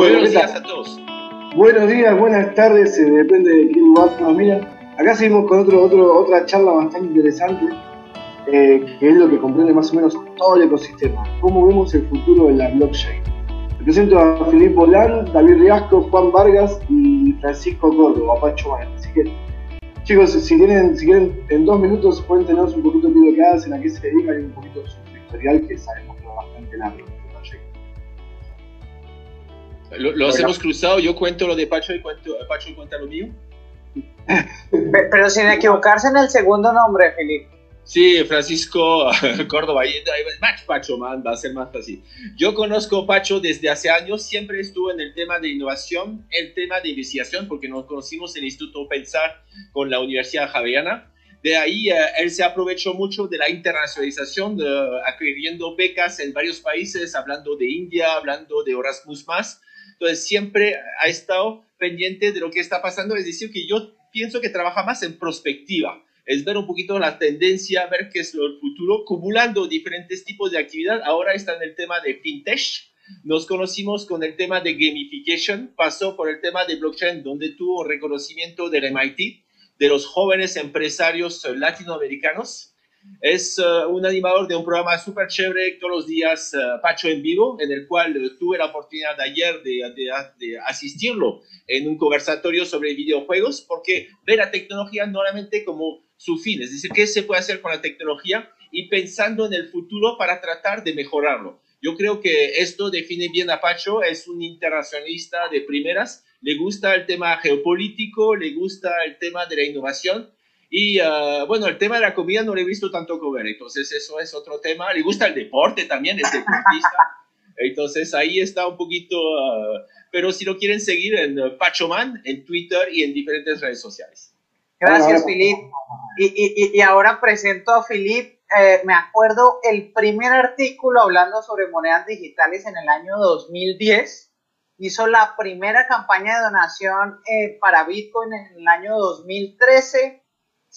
Buenos días a todos. Buenos días, buenas tardes, eh, depende de qué lugar nos miran. Acá seguimos con otro, otro, otra charla bastante interesante, eh, que es lo que comprende más o menos todo el ecosistema. ¿Cómo vemos el futuro de la blockchain? presento a Filipe Bolán, David Riasco, Juan Vargas y Francisco Córdoba, Pacho Manuel. Así que, chicos, si tienen, si quieren, en dos minutos pueden tenernos un poquito de lo que hacen, a qué se dedican y un poquito de su historial, que sabemos que es bastante largo. Lo, lo hemos cruzado, yo cuento lo de Pacho y cuento, Pacho cuenta lo mío. Pero sin equivocarse en el segundo nombre, Felipe. Sí, Francisco Córdoba. Max Pacho, man, va a ser más fácil. Yo conozco Pacho desde hace años, siempre estuvo en el tema de innovación, el tema de investigación, porque nos conocimos en el Instituto Pensar con la Universidad Javeriana. De ahí eh, él se aprovechó mucho de la internacionalización, adquiriendo becas en varios países, hablando de India, hablando de Erasmus+. Entonces siempre ha estado pendiente de lo que está pasando, es decir, que yo pienso que trabaja más en prospectiva, es ver un poquito la tendencia, ver qué es el futuro, acumulando diferentes tipos de actividad. Ahora está en el tema de fintech, nos conocimos con el tema de gamification, pasó por el tema de blockchain, donde tuvo reconocimiento del MIT, de los jóvenes empresarios latinoamericanos, es uh, un animador de un programa súper chévere todos los días, uh, Pacho en vivo, en el cual uh, tuve la oportunidad ayer de, de, de, asistirlo en un conversatorio sobre videojuegos, porque ve la tecnología normalmente como su fin, es decir, qué se puede hacer con la tecnología y pensando en el futuro para tratar de mejorarlo. Yo creo que esto define bien a Pacho, es un internacionalista de primeras, le gusta el tema geopolítico, le gusta el tema de la innovación y uh, bueno, el tema de la comida no le he visto tanto comer, entonces eso es otro tema. Le gusta el deporte también, es deportista. Entonces ahí está un poquito, uh, pero si lo quieren seguir en uh, Pachoman, en Twitter y en diferentes redes sociales. Gracias, Filip. Y, y, y, ahora presento a Filip. Eh, me acuerdo el primer artículo hablando sobre monedas digitales en el año 2010. Hizo la primera campaña de donación eh, para Bitcoin en el año 2013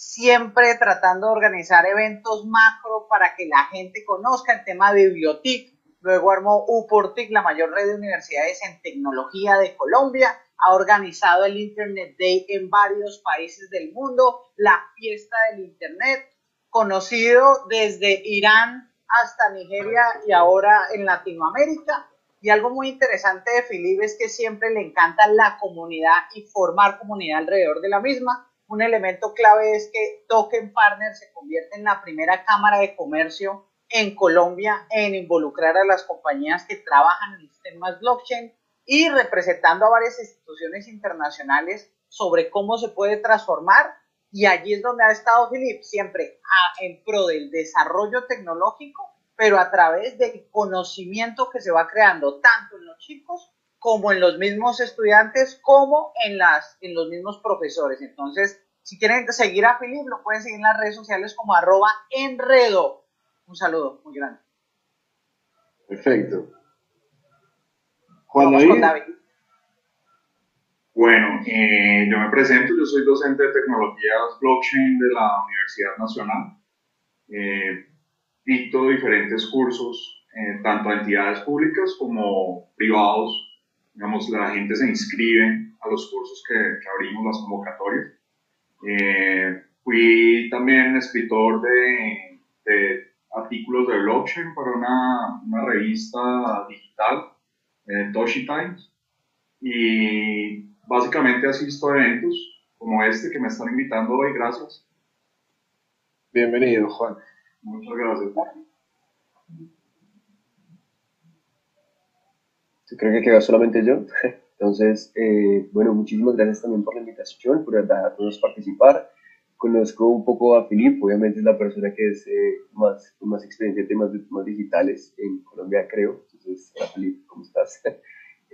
siempre tratando de organizar eventos macro para que la gente conozca el tema de bibliotic. Luego armó UPortic, la mayor red de universidades en tecnología de Colombia. Ha organizado el Internet Day en varios países del mundo, la fiesta del Internet, conocido desde Irán hasta Nigeria y ahora en Latinoamérica. Y algo muy interesante de Felipe es que siempre le encanta la comunidad y formar comunidad alrededor de la misma un elemento clave es que Token Partner se convierte en la primera cámara de comercio en Colombia en involucrar a las compañías que trabajan en sistemas blockchain y representando a varias instituciones internacionales sobre cómo se puede transformar. Y allí es donde ha estado Philip, siempre en pro del desarrollo tecnológico, pero a través del conocimiento que se va creando tanto en los chicos como en los mismos estudiantes, como en, las, en los mismos profesores. Entonces, si quieren seguir a Philip, lo pueden seguir en las redes sociales como arroba enredo. Un saludo muy grande. Perfecto. Juan David. Bueno, eh, yo me presento, yo soy docente de tecnologías blockchain de la Universidad Nacional. Eh, dicto diferentes cursos, eh, tanto a entidades públicas como privados digamos, la gente se inscribe a los cursos que, que abrimos, las convocatorias. Eh, fui también escritor de, de, artículos de blockchain para una, una revista digital, eh, Toshi Times, y básicamente asisto a eventos como este que me están invitando hoy, gracias. Bienvenido, Juan. Muchas gracias. Creo que queda solamente yo. Entonces, eh, bueno, muchísimas gracias también por la invitación, por dejarnos participar. Conozco un poco a Filip, obviamente es la persona que es eh, más, con más experiencia en temas, temas digitales en Colombia, creo. Entonces, hola Filip, ¿cómo estás?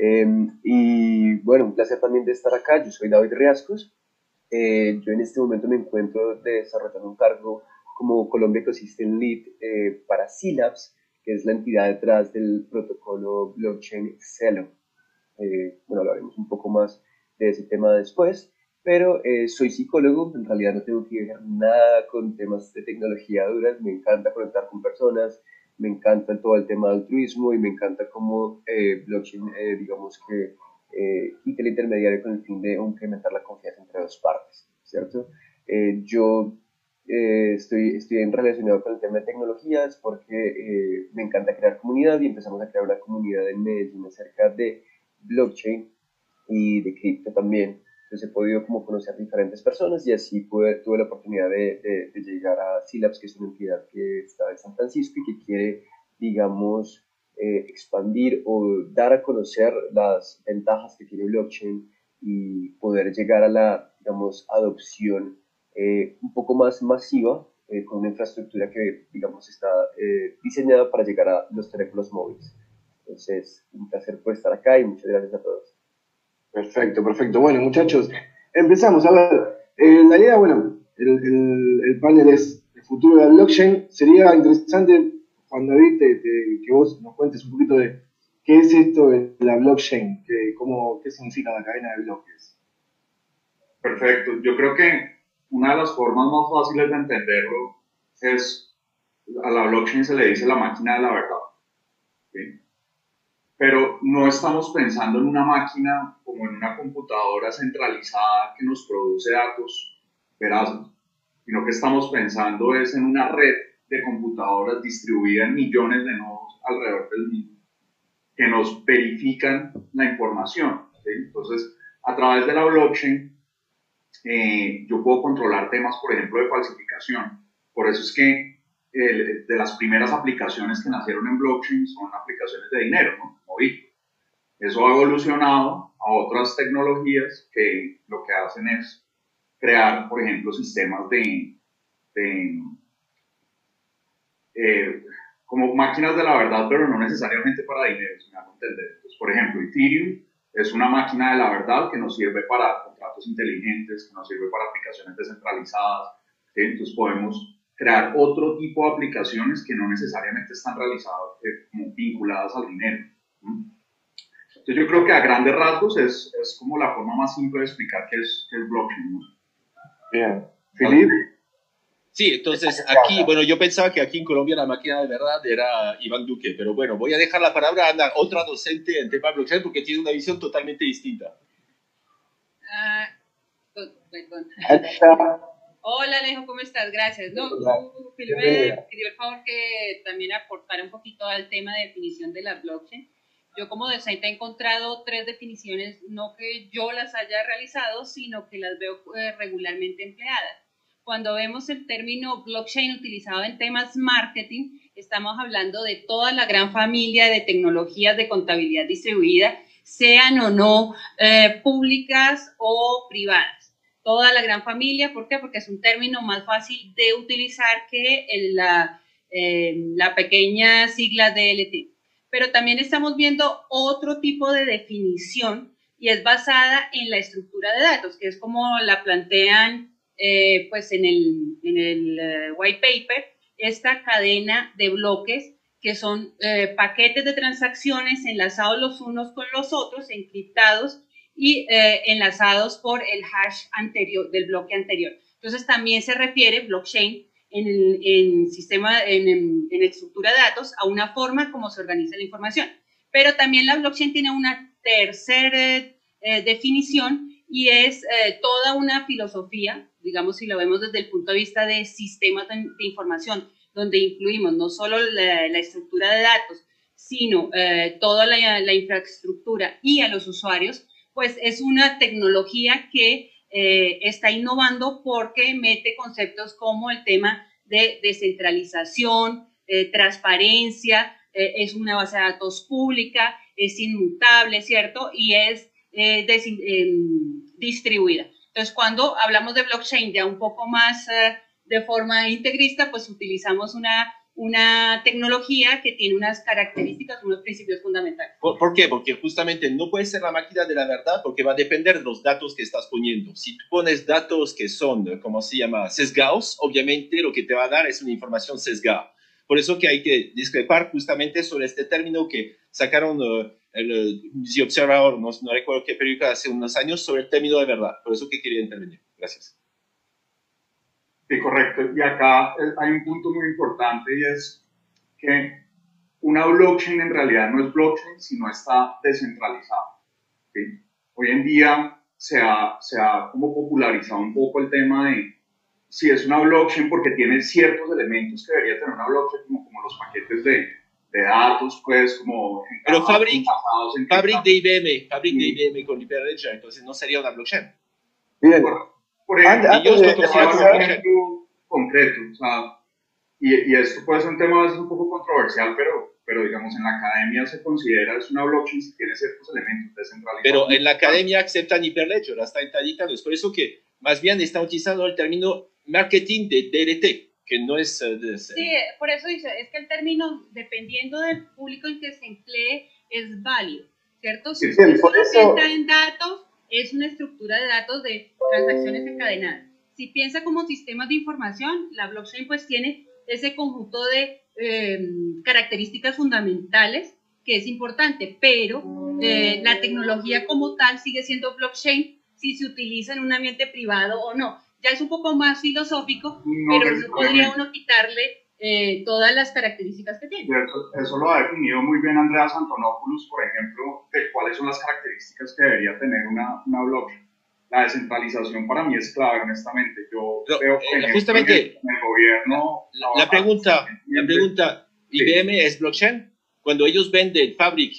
Em, y bueno, un placer también de estar acá. Yo soy David Riascos. Eh, yo en este momento me encuentro desarrollando un cargo como Colombia Ecosystem Lead para C-Labs, que es la entidad detrás del protocolo blockchain Celo. Eh, bueno, hablaremos un poco más de ese tema después, pero eh, soy psicólogo, en realidad no tengo que ver nada con temas de tecnología duras, me encanta conectar con personas, me encanta todo el tema de altruismo y me encanta cómo eh, blockchain, eh, digamos que, eh, quita el intermediario con el fin de incrementar la confianza entre dos partes, ¿cierto? yo estoy, estoy relacionado con el tema de tecnologías porque me encanta crear comunidad y empezamos a crear una comunidad en Medellín acerca de blockchain y de cripto también. Entonces he podido como conocer diferentes personas y así tuve la oportunidad de, de, llegar a Silabs, que es una entidad que está en San Francisco y que quiere, digamos, eh, expandir o dar a conocer las ventajas que tiene blockchain y poder llegar a la, digamos, adopción eh, un poco más masiva eh, con una infraestructura que, digamos, está diseñada para llegar a los teléfonos móviles. Entonces, un placer por estar acá y muchas gracias a todos. Perfecto, perfecto. Bueno, muchachos, empezamos. A ver, eh, la idea, bueno, el, panel es el futuro de la blockchain. Sería interesante, Juan David, que vos nos cuentes un poquito de qué es esto de la blockchain, qué, cómo, qué significa la cadena de bloques. Perfecto. Yo creo que una de las formas más fáciles de entenderlo es, a la blockchain se le dice la máquina de la verdad. pero no estamos pensando en una máquina como en una computadora centralizada que nos produce datos verazos, sino que estamos pensando es en una red de computadoras distribuida en millones de nodos alrededor del mundo que nos verifican la información. Entonces, a través de la blockchain, eh, yo puedo controlar temas, por ejemplo, de falsificación. Por eso es que de las primeras aplicaciones que nacieron en blockchain son aplicaciones de dinero, ¿no? Como Eso ha evolucionado a otras tecnologías que lo que hacen es crear, por ejemplo, sistemas de, eh, como máquinas de la verdad, pero no necesariamente para dinero, si me hago entender. Entonces, por ejemplo, Ethereum es una máquina de la verdad que nos sirve para contratos inteligentes, que nos sirve para aplicaciones descentralizadas. Entonces podemos crear otro tipo de aplicaciones que no necesariamente están realizadas eh, como vinculadas al dinero. Entonces yo creo que a grandes rasgos es, es como la forma más simple de explicar qué es, qué es blockchain. Bien. Felipe. Sí, entonces aquí, bueno, yo pensaba que aquí en Colombia la máquina de verdad era Iván Duque, pero bueno, voy a dejar la palabra a Ana, otra docente en tema blockchain, porque tiene una visión totalmente distinta. Perdón. Hola Alejo, ¿cómo estás? Gracias. No, me pidió el favor que también aportara un poquito al tema de definición de la blockchain. Yo como docente he encontrado tres definiciones, no que yo las haya realizado, sino que las veo eh, regularmente empleadas. Cuando vemos el término blockchain utilizado en temas marketing, estamos hablando de toda la gran familia de tecnologías de contabilidad distribuida, sean o no eh, públicas o privadas toda la gran familia. ¿Por qué? Porque es un término más fácil de utilizar que la, eh, la pequeña sigla DLT. Pero también estamos viendo otro tipo de definición y es basada en la estructura de datos, que es como la plantean eh, pues en el, en el eh, white paper, esta cadena de bloques que son paquetes de transacciones enlazados los unos con los otros, encriptados, y eh, enlazados por el hash anterior del bloque anterior. Entonces también se refiere blockchain en, el, sistema, en, estructura de datos a una forma como se organiza la información. Pero también la blockchain tiene una tercera eh, definición y es eh, toda una filosofía, digamos si lo vemos desde el punto de vista de sistemas de, información, donde incluimos no solo la, estructura de datos, sino toda la, la infraestructura y a los usuarios, pues es una tecnología que eh, está innovando porque mete conceptos como el tema de descentralización, eh, transparencia, eh, es una base de datos pública, es inmutable, ¿cierto? Y es em, distribuida. Entonces, cuando hablamos de blockchain ya un poco más de forma integrista, pues utilizamos una una tecnología que tiene unas características, unos principios fundamentales. ¿Por, qué? Porque justamente no puede ser la máquina de la verdad porque va a depender de los datos que estás poniendo. Si tú pones datos que son, ¿cómo se llama?, sesgados, obviamente lo que te va a dar es una información sesgada. Por eso que hay que discrepar justamente sobre este término que sacaron uh, el uh, Observador, no, no, recuerdo qué periódico, hace unos años, sobre el término de verdad. Por eso que quería intervenir. Gracias. Sí, correcto. Y acá eh, hay un punto muy importante y es que una blockchain en realidad no es blockchain, sino está descentralizada. Hoy en día se ha, se ha como popularizado un poco el tema de si es una blockchain porque tiene ciertos elementos que debería tener una blockchain, como, como los paquetes de, de datos, pues, como... Pero Fabric, Fabric de IBM, Fabric de IBM con Hyperledger, entonces no sería una blockchain. Bien. Por, por ejemplo, ellos lo consideran un ejemplo concreto, o sea, y, y, esto puede ser un tema a veces un poco controversial, pero, pero digamos en la academia se considera es una blockchain si tiene ciertos elementos descentralizados. Pero en la academia aceptan Hyperledger, hasta en es por eso que más bien están utilizando el término marketing de DLT, que no es... Uh, sí, por eso dice, es que el término, dependiendo del público en que se emplee, es válido, ¿cierto? Si usted sí, piensa en datos, es una estructura de datos de transacciones encadenadas. Si piensa como sistemas de información, la blockchain pues tiene ese conjunto de em, características fundamentales que es importante, pero eh, la tecnología como tal sigue siendo blockchain si se utiliza en un ambiente privado o no. Ya es un poco más filosófico, pero no podría uno quitarle eh, todas las características que tiene. Eso, lo ha definido muy bien Andreas Antonopoulos, por ejemplo, de cuáles son las características que debería tener una, una blockchain la descentralización para mí es clave, honestamente. Yo creo que eh, justamente, en el, gobierno... La, pregunta, la pregunta, ¿IBM es blockchain? Cuando ellos venden Fabric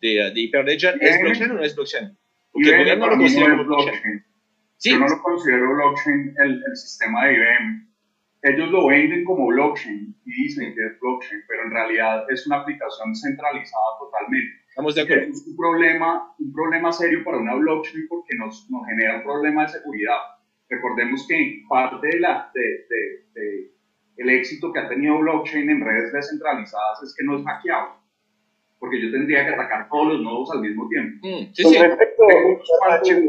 de, de Hyperledger, ¿es blockchain o no es blockchain? Porque el gobierno lo considera blockchain. ¿Sí? Yo no lo considero blockchain el, el sistema de IBM. Ellos lo venden como blockchain y dicen que es blockchain, pero en realidad es una aplicación centralizada totalmente Estamos de acuerdo. Es un problema, un problema serio para una blockchain porque nos, nos genera un problema de seguridad. Recordemos que parte de la, de, de, el éxito que ha tenido blockchain en redes descentralizadas es que no es hackeable. Porque yo tendría que atacar todos los nodos al mismo tiempo. Mm, sí, sí.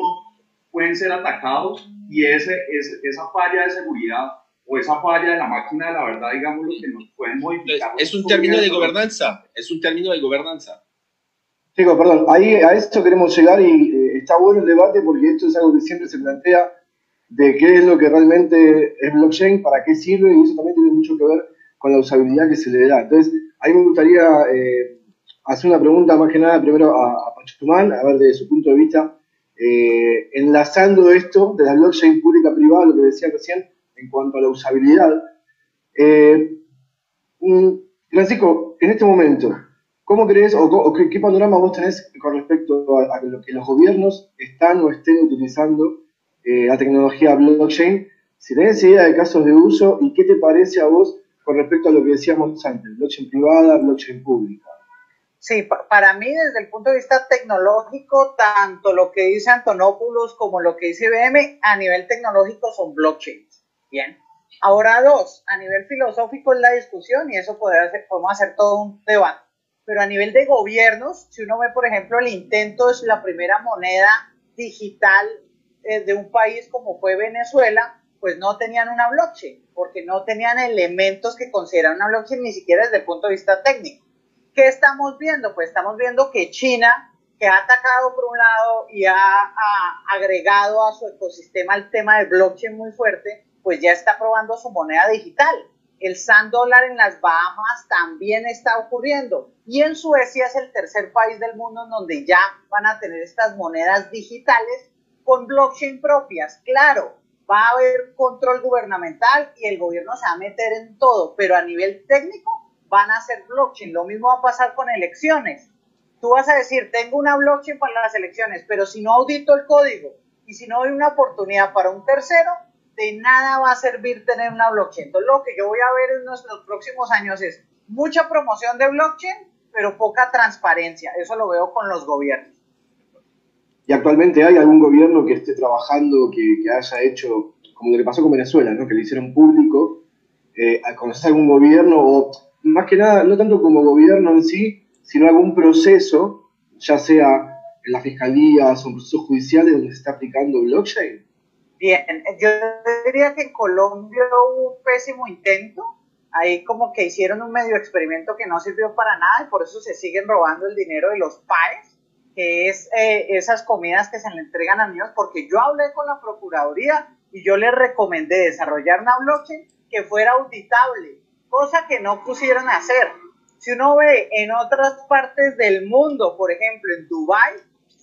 pueden ser atacados y ese, esa falla de seguridad o esa falla de la máquina de la verdad, digamos, lo que nos pueden modificar. Es un término de gobernanza, es un término de gobernanza. Chicos, perdón, ahí a esto queremos llegar y eh, está bueno el debate porque esto es algo que siempre se plantea de qué es lo que realmente es blockchain, para qué sirve y eso también tiene mucho que ver con la usabilidad que se le da. Entonces, ahí me gustaría eh, hacer una pregunta más que nada primero a, a Tumán, a ver desde su punto de vista, eh, enlazando esto de la blockchain pública-privada, lo que decía recién, en cuanto a la usabilidad. Francisco, en este momento, ¿Cómo crees o, qué, panorama vos tenés con respecto a, lo que los gobiernos están o estén utilizando eh, la tecnología blockchain? Si tenés idea de casos de uso y qué te parece a vos con respecto a lo que decíamos antes, blockchain privada, blockchain pública. Sí, para mí desde el punto de vista tecnológico, tanto lo que dice Antonopoulos como lo que dice IBM a nivel tecnológico son blockchains. Bien. Ahora dos, a nivel filosófico es la discusión y eso podemos hacer todo un debate pero a nivel de gobiernos, si uno ve, por ejemplo, el intento de la primera moneda digital eh, de un país como fue Venezuela, pues no tenían una blockchain, porque no tenían elementos que consideran una blockchain ni siquiera desde el punto de vista técnico. ¿Qué estamos viendo? Pues estamos viendo que China, que ha atacado por un lado y ha, ha agregado a su ecosistema el tema de blockchain muy fuerte, pues ya está probando su moneda digital el sand dólar en las Bahamas también está ocurriendo. Y en Suecia es el tercer país del mundo en donde ya van a tener estas monedas digitales con blockchain propias. Claro, va a haber control gubernamental y el gobierno se va a meter en todo, pero a nivel técnico van a ser blockchain. Lo mismo va a pasar con elecciones. Tú vas a decir, tengo una blockchain para las elecciones, pero si no audito el código y si no hay una oportunidad para un tercero, de nada va a servir tener una blockchain. Entonces, lo que yo voy a ver en los, próximos años es mucha promoción de blockchain, pero poca transparencia. Eso lo veo con los gobiernos. ¿Y actualmente hay algún gobierno que esté trabajando, que, haya hecho, como lo que pasó con Venezuela, ¿no? que le hicieron público, eh, conocer algún gobierno, o más que nada, no tanto como gobierno en sí, sino algún proceso, ya sea en las fiscalías o procesos judiciales donde se está aplicando blockchain? Bien, yo diría que en Colombia hubo un pésimo intento. Ahí como que hicieron un medio experimento que no sirvió para nada y por eso se siguen robando el dinero de los PAES, que es eh, esas comidas que se le entregan a niños, porque yo hablé con la Procuraduría y yo les recomendé desarrollar una blockchain que fuera auditable, cosa que no pusieron a hacer. Si uno ve en otras partes del mundo, por ejemplo en Dubai,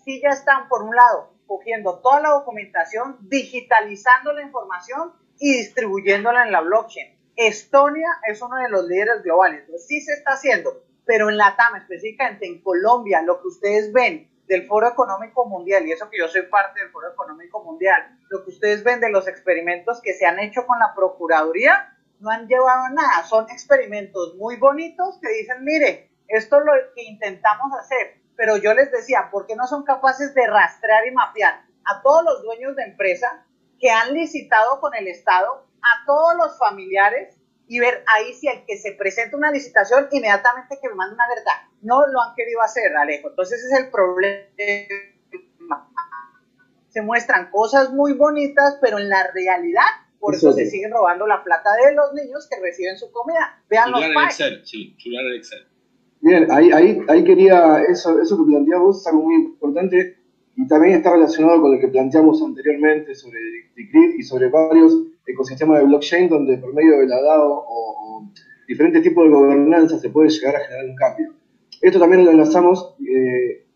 sí ya están por un lado cogiendo toda la documentación, digitalizando la información y distribuyéndola en la blockchain. Estonia es uno de los líderes globales, entonces sí se está haciendo, pero en la TAM, específicamente en Colombia, lo que ustedes ven del Foro Económico Mundial, y eso que yo soy parte del Foro Económico Mundial, lo que ustedes ven de los experimentos que se han hecho con la Procuraduría, no han llevado nada, son experimentos muy bonitos que dicen, mire, esto es lo que intentamos hacer, pero yo les decía, ¿por qué no son capaces de rastrear y mapear a todos los dueños de empresa que han licitado con el Estado, a todos los familiares y ver ahí si el que se presenta una licitación, inmediatamente que me mande una verdad. No lo han querido hacer, Alejo. Entonces ese es el problema. Se muestran cosas muy bonitas, pero en la realidad, por eso, se siguen robando la plata de los niños que reciben su comida. Vean los Excel, sí, Excel. Bien, ahí, ahí, quería, eso, eso que planteabas vos es algo muy importante y también está relacionado con lo que planteamos anteriormente sobre Decrypt y sobre varios ecosistemas de blockchain donde por medio de la DAO o, diferentes tipos de gobernanza se puede llegar a generar un cambio. Esto también lo enlazamos eh,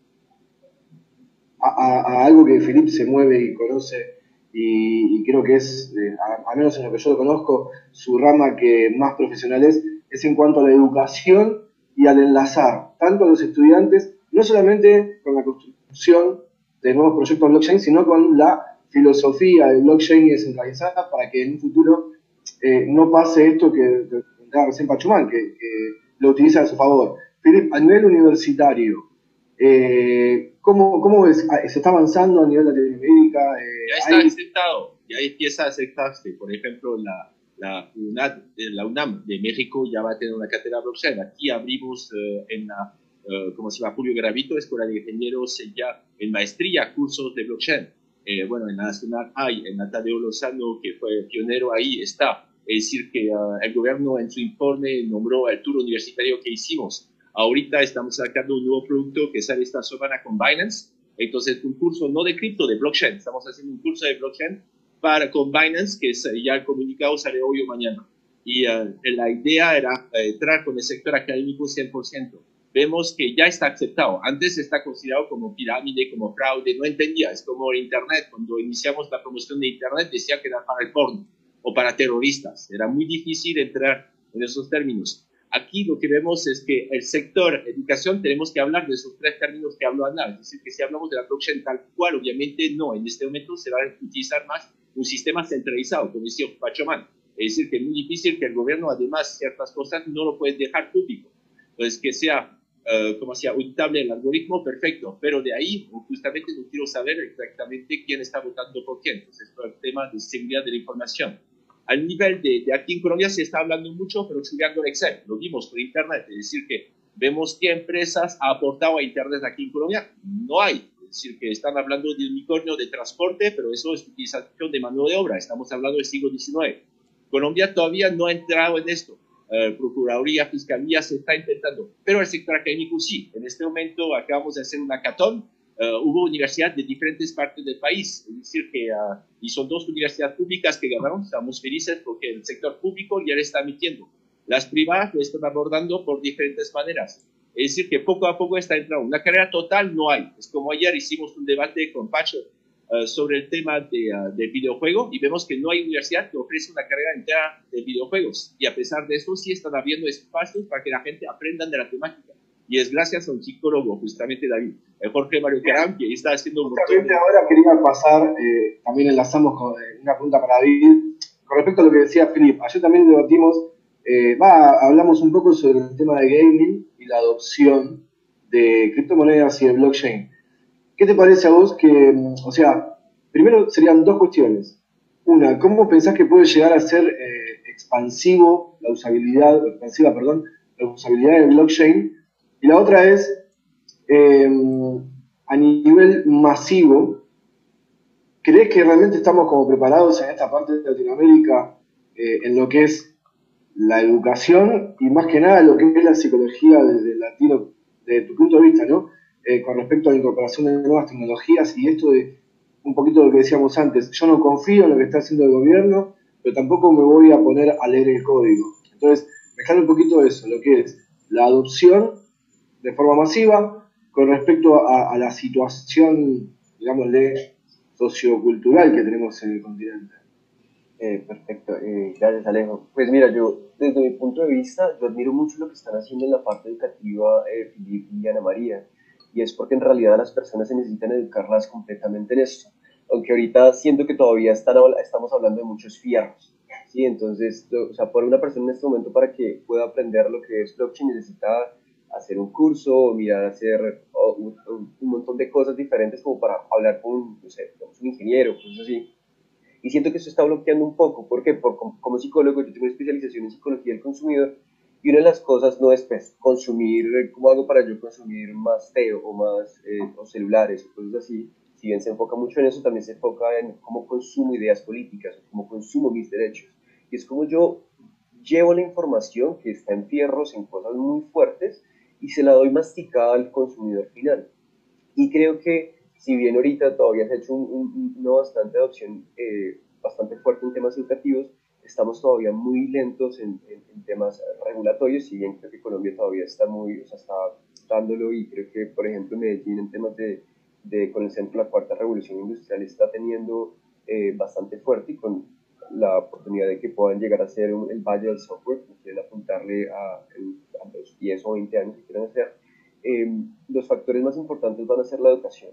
a, algo que Philip se mueve y conoce y, creo que es, eh, a, menos en lo que yo lo conozco, su rama que más profesional es, es en cuanto a la educación y al enlazar tanto a los estudiantes, no solamente con la construcción de nuevos proyectos blockchain, sino con la filosofía de blockchain descentralizada para que en un futuro eh, no pase esto que comentaba recién Pachumán, que, lo utiliza a su favor. Philip, a nivel universitario, eh, ¿cómo, ¿cómo? Ah, ¿Se está avanzando a nivel de Latinoamérica? Eh, ya está aceptado, ya empieza a aceptarse. Por ejemplo, la, la, la UNAM de México ya va a tener una cátedra blockchain. Aquí abrimos en la eh, como se llama Julio Gravito, Escuela de Ingenieros ya en maestría, cursos de blockchain. Eh, bueno, en la Nacional hay, en Natalio Lozano, que fue pionero ahí, está. Es decir, que ah, el gobierno en su informe nombró el tour universitario que hicimos. Ahorita estamos sacando un nuevo producto que sale esta semana con Binance. Entonces, un curso no de cripto, de blockchain. Estamos haciendo un curso de blockchain para, con Binance, que ya el comunicado sale hoy o mañana. Y ah, la idea era eh, entrar con el sector académico 100% vemos que ya está aceptado. Antes está considerado como pirámide, como fraude, no entendía. Es como Internet. Cuando iniciamos la promoción de Internet decía que era para el porno o para terroristas. Era muy difícil entrar en esos términos. Aquí lo que vemos es que el sector educación tenemos que hablar de esos tres términos que hablo antes. Es decir, que si hablamos de la blockchain tal cual, obviamente no. En este momento se va a utilizar más un sistema centralizado, como decía Pachoman. Es decir, que es muy difícil que el gobierno, además, ciertas cosas no lo puede dejar público. Entonces, que sea eh, como sea, auditable el algoritmo, perfecto, pero de ahí justamente no quiero saber exactamente quién está votando por quién. Entonces, es el tema de seguridad de la información. Al nivel de, de, aquí en Colombia se está hablando mucho, pero estudiando el Excel, lo vimos por Internet, es decir, que vemos qué empresas ha aportado a Internet aquí en Colombia, no hay. Decir, que están hablando de unicornio de transporte, pero eso es utilización de mano de obra, estamos hablando del siglo XIX. Colombia todavía no ha entrado en esto eh, Procuraduría, Fiscalía se está intentando, pero el sector académico sí. En este momento acabamos de hacer una catón, eh, hubo universidades de diferentes partes del país, es decir, que ah, y son dos universidades públicas que ganaron, estamos felices porque el sector público ya le está emitiendo. Las privadas lo están abordando por diferentes maneras. Es decir, que poco a poco está entrando. Una carrera total no hay. Es como ayer hicimos un debate con Pacho eh, sobre el tema de, uh, del videojuego y vemos que no hay universidad que ofrece una carrera entera de videojuegos. Y a pesar de eso, sí están habiendo espacios para que la gente aprenda de la temática. Y es gracias a un psicólogo, justamente David, el Jorge Mario Caram, que está haciendo un montón de... ahora quería pasar, eh, también enlazamos con eh, una pregunta para David, con respecto a lo que decía Philip. Ayer también debatimos, va, hablamos un poco sobre el tema de gaming y la adopción de criptomonedas y de blockchain. ¿Qué te parece a vos que, mm, o sea, primero serían dos cuestiones. Una, ¿cómo pensás que puede llegar a ser eh, expansivo la usabilidad, expansiva, perdón, la usabilidad del blockchain? Y la otra es, em, a nivel masivo, ¿crees que realmente estamos como preparados en esta parte de Latinoamérica eh, en lo que es la educación y más que nada lo que es la psicología del latino, desde tu punto de vista, ¿no? Eh, con respecto a la incorporación de nuevas tecnologías y esto de un poquito de lo que decíamos antes. Yo no confío en lo que está haciendo el gobierno, pero tampoco me voy a poner a leer el código. Entonces, dejar un poquito eso, lo que es la adopción de forma masiva con respecto a, la situación, digámosle, sociocultural que tenemos en el continente. Eh, perfecto, eh, gracias Alejo. Pues mira, yo desde mi punto de vista, yo admiro mucho lo que están haciendo en la parte educativa eh, y Ana María, y es porque en realidad las personas se necesitan educarlas completamente en esto, aunque ahorita siento que todavía están, estamos hablando de muchos fierros, ¿sí? Entonces, o sea, por una persona en este momento para que pueda aprender lo que es blockchain necesita hacer un curso, mirar, hacer un, montón de cosas diferentes como para hablar con, no sé, un ingeniero, cosas así y siento que eso está bloqueando un poco. ¿Por qué? Porque como psicólogo yo tengo especialización en psicología del consumidor y una de las cosas no es pues, consumir, ¿cómo hago para yo consumir más té o más eh, o celulares o cosas así? Si bien se enfoca mucho en eso, también se enfoca en cómo consumo ideas políticas cómo consumo mis derechos. Y es como yo llevo la información que está en fierros, en cosas muy fuertes, y se la doy masticada al consumidor final. Y creo que si bien ahorita todavía se ha hecho un, una bastante adopción eh, bastante fuerte en temas educativos, estamos todavía muy lentos en, en, temas regulatorios, si bien creo que Colombia todavía está muy, o sea, está dándolo y creo que, por ejemplo, Medellín en temas de, de con el centro de la cuarta revolución industrial está teniendo eh, bastante fuerte y con la oportunidad de que puedan llegar a ser el valle del software, que quieren apuntarle a, a, los 10 o 20 años que quieran hacer, eh, los factores más importantes van a ser la educación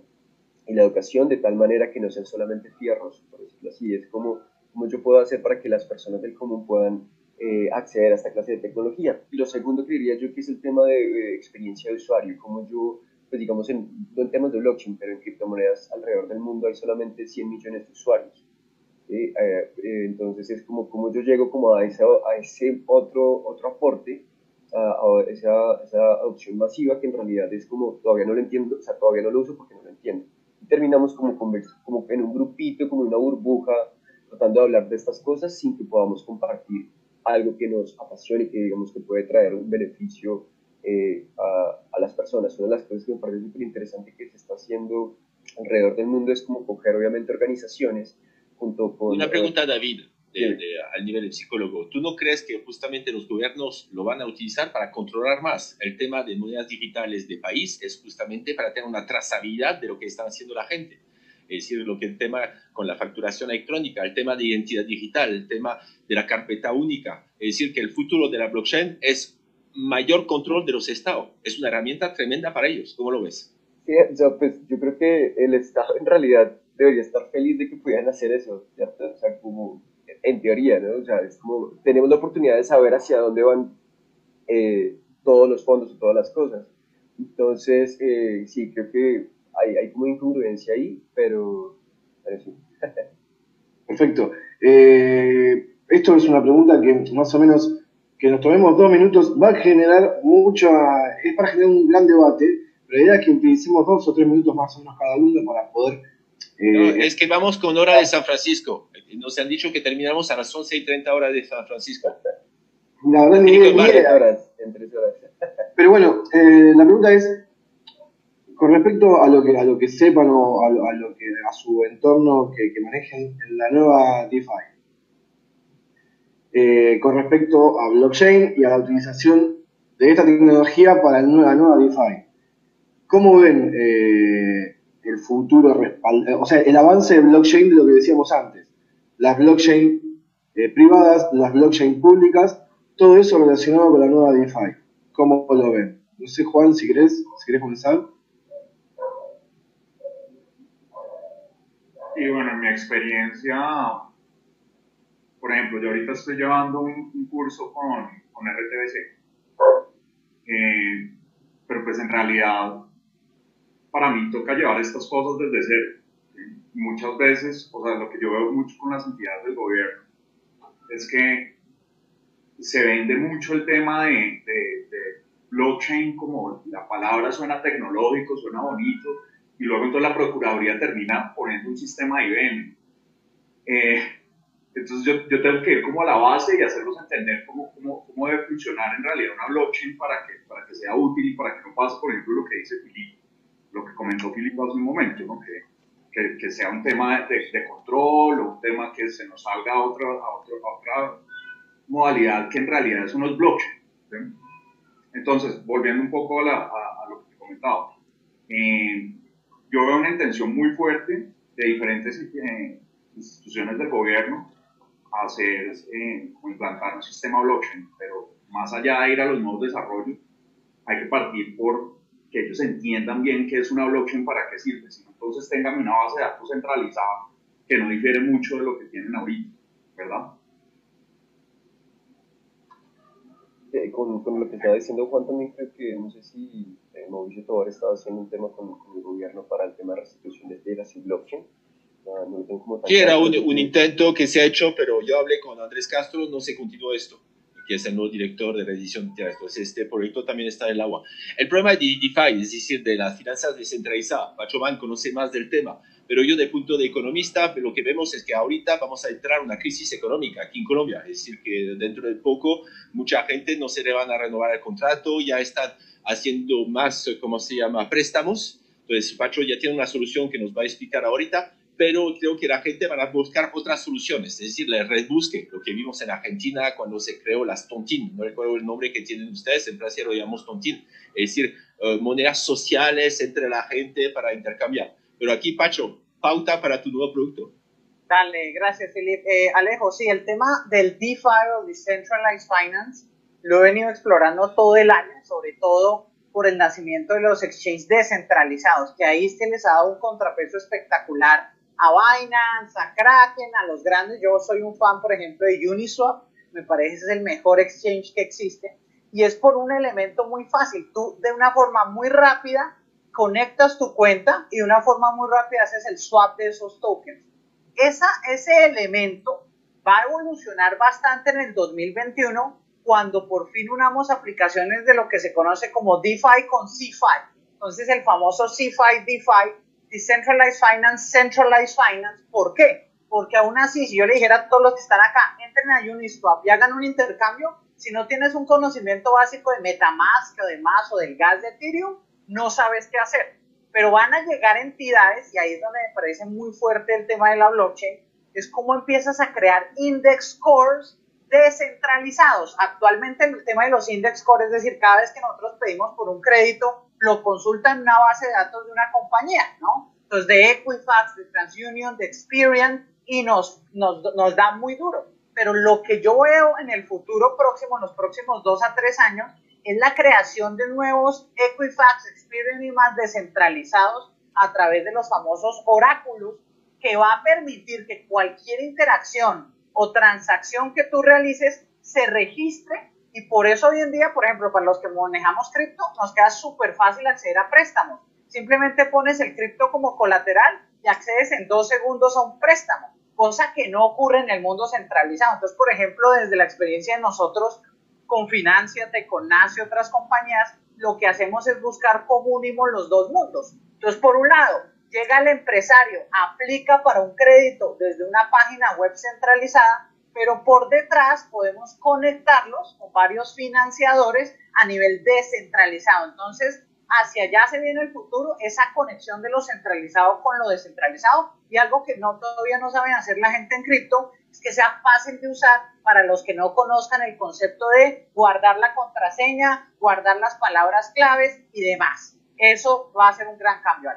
y la educación de tal manera que no sean solamente fierros, por decirlo así, es como, como yo puedo hacer para que las personas del común puedan eh, acceder a esta clase de tecnología. Y lo segundo que diría yo que es el tema de, experiencia de usuario, como yo, pues digamos, en, no en temas de blockchain, pero en criptomonedas alrededor del mundo hay solamente 100 millones de usuarios. Eh, eh, entonces es como, como yo llego como a, ese, a ese otro, otro aporte, a, esa, esa adopción masiva que en realidad es como todavía no lo entiendo, o sea, todavía no lo uso porque no lo entiendo terminamos como, como en un grupito, como una burbuja, tratando de hablar de estas cosas sin que podamos compartir algo que nos apasione que digamos que puede traer un beneficio eh, a, a, las personas. Una de las cosas que me parece súper interesante que se está haciendo alrededor del mundo es como coger obviamente organizaciones junto con... Una pregunta, David al nivel del psicólogo. ¿Tú no crees que justamente los gobiernos lo van a utilizar para controlar más? El tema de monedas digitales de país es justamente para tener una trazabilidad de lo que están haciendo la gente. Es decir, lo que el tema con la facturación electrónica, el tema de identidad digital, el tema de la carpeta única. Es decir, que el futuro de la blockchain es mayor control de los estados. Es una herramienta tremenda para ellos. ¿Cómo lo ves? Sí, yo, pues, yo creo que el Estado en realidad debería estar feliz de que pudieran hacer eso, ¿cierto? O sea, como en teoría, ¿no? O sea, es como, tenemos la oportunidad de saber hacia dónde van eh, todos los fondos y todas las cosas. Entonces, eh, sí, creo que hay, hay como incongruencia ahí, pero, sí. Perfecto. Eh, esto es una pregunta que más o menos, que nos tomemos dos minutos, va a generar mucha, es para generar un gran debate, pero la idea es que utilicemos dos o tres minutos más o menos cada uno para poder es que vamos con hora de San Francisco. Nos han dicho que terminamos a las 11 y 30 horas de San Francisco. La verdad, ni, ni horas, Pero bueno, eh, la pregunta es, con respecto a lo que, a lo que sepan o a, lo que, a su entorno que, manejen en la nueva DeFi, eh, con respecto a blockchain y a la utilización de esta tecnología para la nueva DeFi, ¿cómo ven eh, el futuro respalda, o sea, el avance de blockchain de lo que decíamos antes, las blockchain eh, privadas, las blockchain públicas, todo eso relacionado con la nueva DeFi. ¿Cómo lo ven? No sé, Juan, si querés, si querés comenzar. Y bueno, en mi experiencia, por ejemplo, yo ahorita estoy llevando un, curso con, con RTBC, eh, pero pues en realidad para mí toca llevar estas cosas desde cero. Muchas veces, o sea, lo que yo veo mucho con las entidades del gobierno es que se vende mucho el tema de, blockchain como la palabra suena tecnológico, suena bonito, y luego entonces la Procuraduría termina poniendo un sistema IBM. Eh, entonces yo, yo, tengo que ir como a la base y hacerlos entender cómo, cómo, cómo, debe funcionar en realidad una blockchain para que, para que sea útil y para que no pase, por ejemplo, lo que dice Filipe lo que comentó Filipe hace un momento, ¿no? que, que, que, sea un tema de, de, control o un tema que se nos salga a, otra a, otra modalidad que en realidad es unos blockchain. Entonces, volviendo un poco a, lo que te comentaba, eh, yo veo una intención muy fuerte de diferentes eh, instituciones del gobierno a hacer, eh, implantar un sistema blockchain, pero más allá de ir a los nuevos desarrollos, hay que partir por que ellos entiendan bien qué es una blockchain, para qué sirve, si entonces tengan una base de datos centralizada que no difiere mucho de lo que tienen ahorita, ¿verdad? Eh, con, con, lo que estaba diciendo Juan también creo que, no sé si eh, Mauricio Tobar estaba haciendo un tema con, con, el gobierno para el tema de restitución de tierras y blockchain. sí, era un, un, intento que se ha hecho, pero yo hablé con Andrés Castro, no se continuó esto que es el nuevo director de revisión de Entonces, este proyecto también está en el agua. El problema de DeFi, es decir, de las finanzas descentralizadas, Pachoman conoce más del tema, pero yo de punto de economista, lo que vemos es que ahorita vamos a entrar en una crisis económica aquí en Colombia, es decir, que dentro de poco mucha gente no se le van a renovar el contrato, ya están haciendo más, ¿cómo se llama?, préstamos. Entonces, Pacho ya tiene una solución que nos va a explicar ahorita, pero creo que la gente va a buscar otras soluciones, es decir, la rebusque, lo que vimos en Argentina cuando se creó las tontines, no recuerdo el nombre que tienen ustedes, en Francia lo llamamos tontín, es decir, eh, monedas sociales entre la gente para intercambiar. Pero aquí, Pacho, pauta para tu nuevo producto. Dale, gracias, Felipe. Eh, Alejo, sí, el tema del DeFi o Decentralized Finance lo he venido explorando todo el año, sobre todo por el nacimiento de los exchanges descentralizados, que ahí se les ha dado un contrapeso espectacular a Binance, a Kraken, a los grandes. Yo soy un fan, por ejemplo, de Uniswap. Me parece es el mejor exchange que existe. Y es por un elemento muy fácil. Tú de una forma muy rápida conectas tu cuenta y de una forma muy rápida haces el swap de esos tokens. Esa, ese elemento va a evolucionar bastante en el 2021 cuando por fin unamos aplicaciones de lo que se conoce como DeFi con CeFi. Entonces el famoso CeFi DeFi Decentralized Finance, Centralized Finance. ¿Por qué? Porque aún así, si yo le dijera a todos los que están acá, entren a Uniswap y hagan un intercambio, si no tienes un conocimiento básico de Metamask o de más o del gas de Ethereum, no sabes qué hacer. Pero van a llegar entidades, y ahí es donde me parece muy fuerte el tema de la blockchain, es cómo empiezas a crear index scores descentralizados. Actualmente el tema de los index scores, es decir, cada vez que nosotros pedimos por un crédito, lo consulta en una base de datos de una compañía, ¿no? Entonces, de Equifax, de TransUnion, de Experian, y nos, nos, nos da muy duro. Pero lo que yo veo en el futuro próximo, en los próximos dos a tres años, es la creación de nuevos Equifax, Experian y más descentralizados a través de los famosos oráculos, que va a permitir que cualquier interacción o transacción que tú realices se registre y por eso hoy en día, por ejemplo, para los que manejamos cripto, nos queda súper fácil acceder a préstamos. Simplemente pones el cripto como colateral y accedes en dos segundos a un préstamo, cosa que no ocurre en el mundo centralizado. Entonces, por ejemplo, desde la experiencia de nosotros con Financiate, con Nace y otras compañías, lo que hacemos es buscar cómo unimos los dos mundos. Entonces, por un lado, llega el empresario, aplica para un crédito desde una página web centralizada pero por detrás podemos conectarlos con varios financiadores a nivel descentralizado. Entonces, hacia allá se viene el futuro, esa conexión de lo centralizado con lo descentralizado y algo que no todavía no saben hacer la gente en cripto es que sea fácil de usar para los que no conozcan el concepto de guardar la contraseña, guardar las palabras claves y demás. Eso va a ser un gran cambio,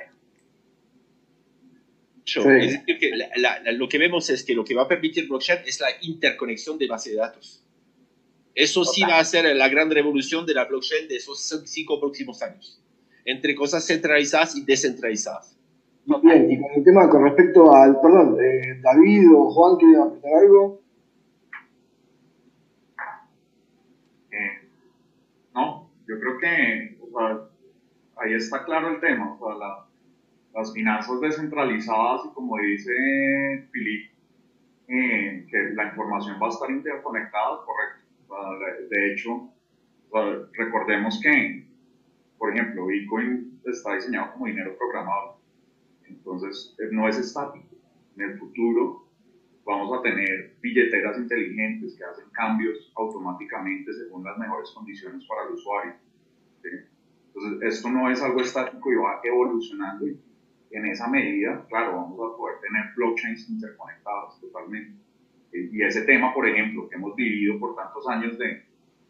Alejo. Es decir, que lo que vemos es que lo que va a permitir blockchain es la interconexión de base de datos. Eso sí va a ser la gran revolución de la blockchain de esos cinco próximos años, entre cosas centralizadas y descentralizadas. Bien, y con el tema con respecto al, perdón, eh, David o Juan, ¿quieren apretar algo? Eh, no, yo creo que ahí está claro el tema. O sea, la, las finanzas descentralizadas y como dice Philip, eh, que la información va a estar interconectada, correcto. de hecho, recordemos que, por ejemplo, Bitcoin está diseñado como dinero programado, entonces eh, no es estático. En el futuro vamos a tener billeteras inteligentes que hacen cambios automáticamente según las mejores condiciones para el usuario. Entonces, esto no es algo estático y va evolucionando en esa medida, claro, vamos a poder tener blockchains interconectadas totalmente. Y ese tema, por ejemplo, que hemos vivido por tantos años de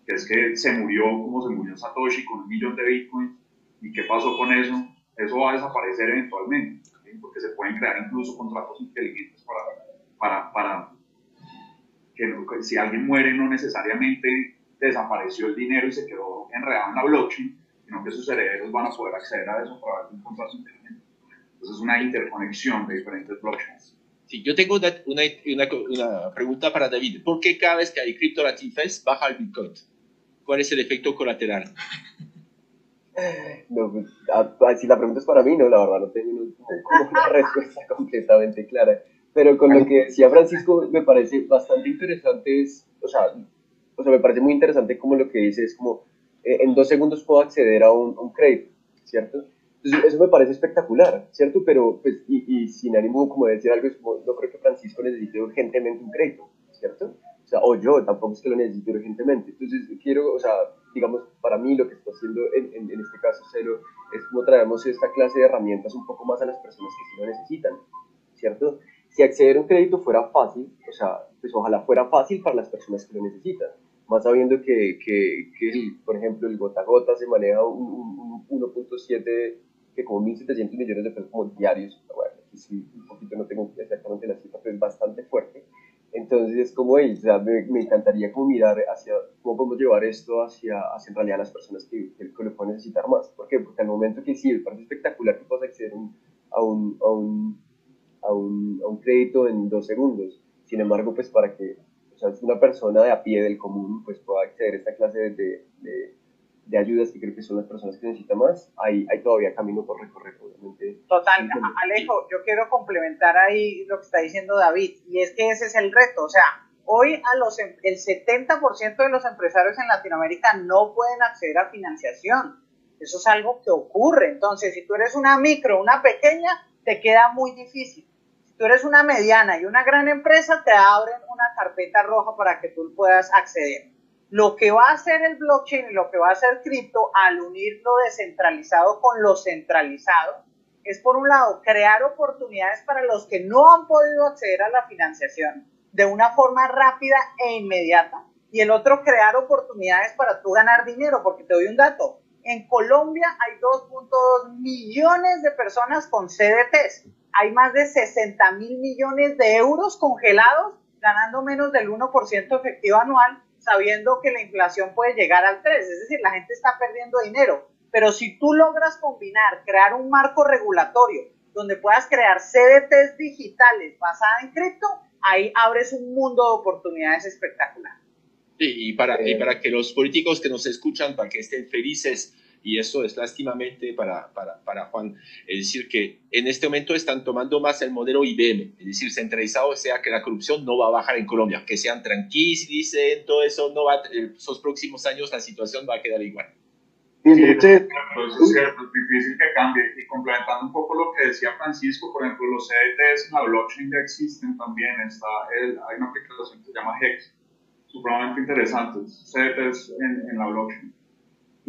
que es que se murió como se murió Satoshi con un millón de bitcoins, y qué pasó con eso, eso va a desaparecer eventualmente, porque se pueden crear incluso contratos inteligentes para, para, para que, si alguien muere no necesariamente desapareció el dinero y se quedó enredado en la blockchain, sino que sus herederos van a poder acceder a eso a través de un contrato inteligente. Entonces es una interconexión de diferentes blockchains. Sí, yo tengo una, una, una, pregunta para David. ¿Por qué cada vez que hay criptoactivos baja el Bitcoin? ¿Cuál es el efecto colateral? No, pues, ah, ah, si la pregunta es para mí, no, la verdad no tengo una respuesta completamente clara. Pero con lo que decía Francisco, me parece bastante interesante, es, o sea, o sea, me parece muy interesante como lo que dice es como, eh, en dos segundos puedo acceder a un, un crédito, ¿cierto? Entonces, eso me parece espectacular, ¿cierto? Pero, pues, y, y sin ánimo como de decir algo, no creo que Francisco necesite urgentemente un crédito, ¿cierto? O sea, o yo tampoco es que lo necesite urgentemente. Entonces, quiero, o sea, digamos, para mí lo que está haciendo en, en, en este caso Cero es como traemos esta clase de herramientas un poco más a las personas que sí lo necesitan, ¿cierto? Si acceder a un crédito fuera fácil, o sea, pues ojalá fuera fácil para las personas que lo necesitan, más sabiendo que, que, que por ejemplo, el gota a gota se maneja un, un 1.7 que como 1.700 millones de pesos como diarios, bueno, sí, un poquito no tengo exactamente la cifra, pero es bastante fuerte. Entonces es como, o sea, me, me, encantaría como mirar hacia cómo podemos llevar esto hacia, hacia en realidad las personas que, que, lo pueden necesitar más. ¿Por qué? Porque al momento que sí, me parece espectacular que puedas acceder a un, a un, a un, a un crédito en dos segundos. Sin embargo, pues para que o sea, una persona de a pie del común pues pueda acceder a esta clase de de ayudas que creo que son las personas que necesitan más, hay, hay todavía camino por recorrer, obviamente. Total, Alejo, yo quiero complementar ahí lo que está diciendo David, y es que ese es el reto, o sea, hoy a los, em, el 70% de los empresarios en Latinoamérica no pueden acceder a financiación, eso es algo que ocurre, entonces si tú eres una micro, una pequeña, te queda muy difícil. Si tú eres una mediana y una gran empresa, te abren una carpeta roja para que tú puedas acceder. Lo que va a hacer el blockchain y lo que va a hacer cripto al unir lo descentralizado con lo centralizado es, por un lado, crear oportunidades para los que no han podido acceder a la financiación de una forma rápida e inmediata. Y el otro, crear oportunidades para tú ganar dinero, porque te doy un dato. En Colombia hay 2.2 millones de personas con CDTs. Hay más de 60 mil millones de euros congelados, ganando menos del 1% efectivo anual sabiendo que la inflación puede llegar al 3, es decir, la gente está perdiendo dinero. Pero si tú logras combinar, crear un marco regulatorio donde puedas crear CDTs digitales basadas en cripto, ahí abres un mundo de oportunidades espectacular. Sí, y para, y para que los políticos que nos escuchan, para que estén felices y eso es lástimamente para, para, para, Juan, es decir, que en este momento están tomando más el modelo IBM, es decir, centralizado, o sea, que la corrupción no va a bajar en Colombia, que sean tranquilos, dicen, todo eso, no va, esos próximos años la situación va a quedar igual. Sí, eso es cierto, es difícil que cambie. Y complementando un poco lo que decía Francisco, por ejemplo, los CDTs en la blockchain ya existen también. Está el, hay una aplicación que se llama Hex, supremamente interesante. CDTs en, en la blockchain.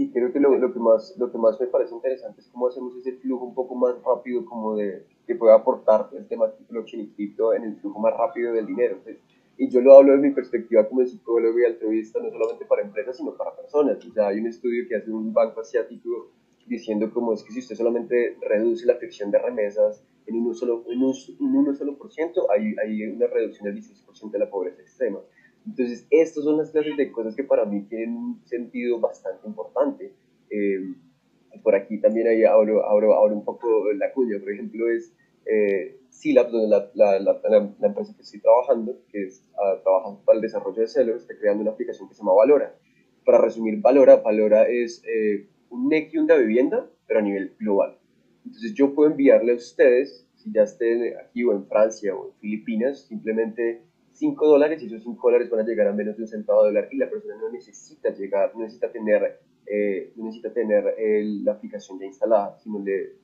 Y creo que lo, lo, que más, lo que más me parece interesante es cómo hacemos ese flujo un poco más rápido, como de que pueda aportar el tema blockchain y cripto en el flujo más rápido del dinero. y yo lo hablo desde mi perspectiva como psicólogo y altruista, no solamente para empresas, sino para personas. O sea, hay un estudio que hace un banco asiático diciendo como es que si usted solamente reduce la fricción de remesas en un solo, en un, en un solo por ciento, hay, hay una reducción del 16% de la pobreza extrema. Entonces, estas son las clases de cosas que para mí tienen un sentido bastante importante. Eh, por aquí también ahí abro, abro, un poco la cuña, por ejemplo, es eh, donde la, la, empresa que estoy trabajando, que es, uh, trabaja para el desarrollo de Seller, está creando una aplicación que se llama Valora. Para resumir, Valora, Valora es eh, un Nexium de vivienda, pero a nivel global. Entonces, yo puedo enviarle a ustedes, si ya estén aquí o en Francia o en Filipinas, simplemente 5 dólares y esos 5 dólares van a llegar a menos de un centavo de dólar y la persona no necesita llegar, no necesita tener, eh, no necesita tener la aplicación ya instalada, sino de,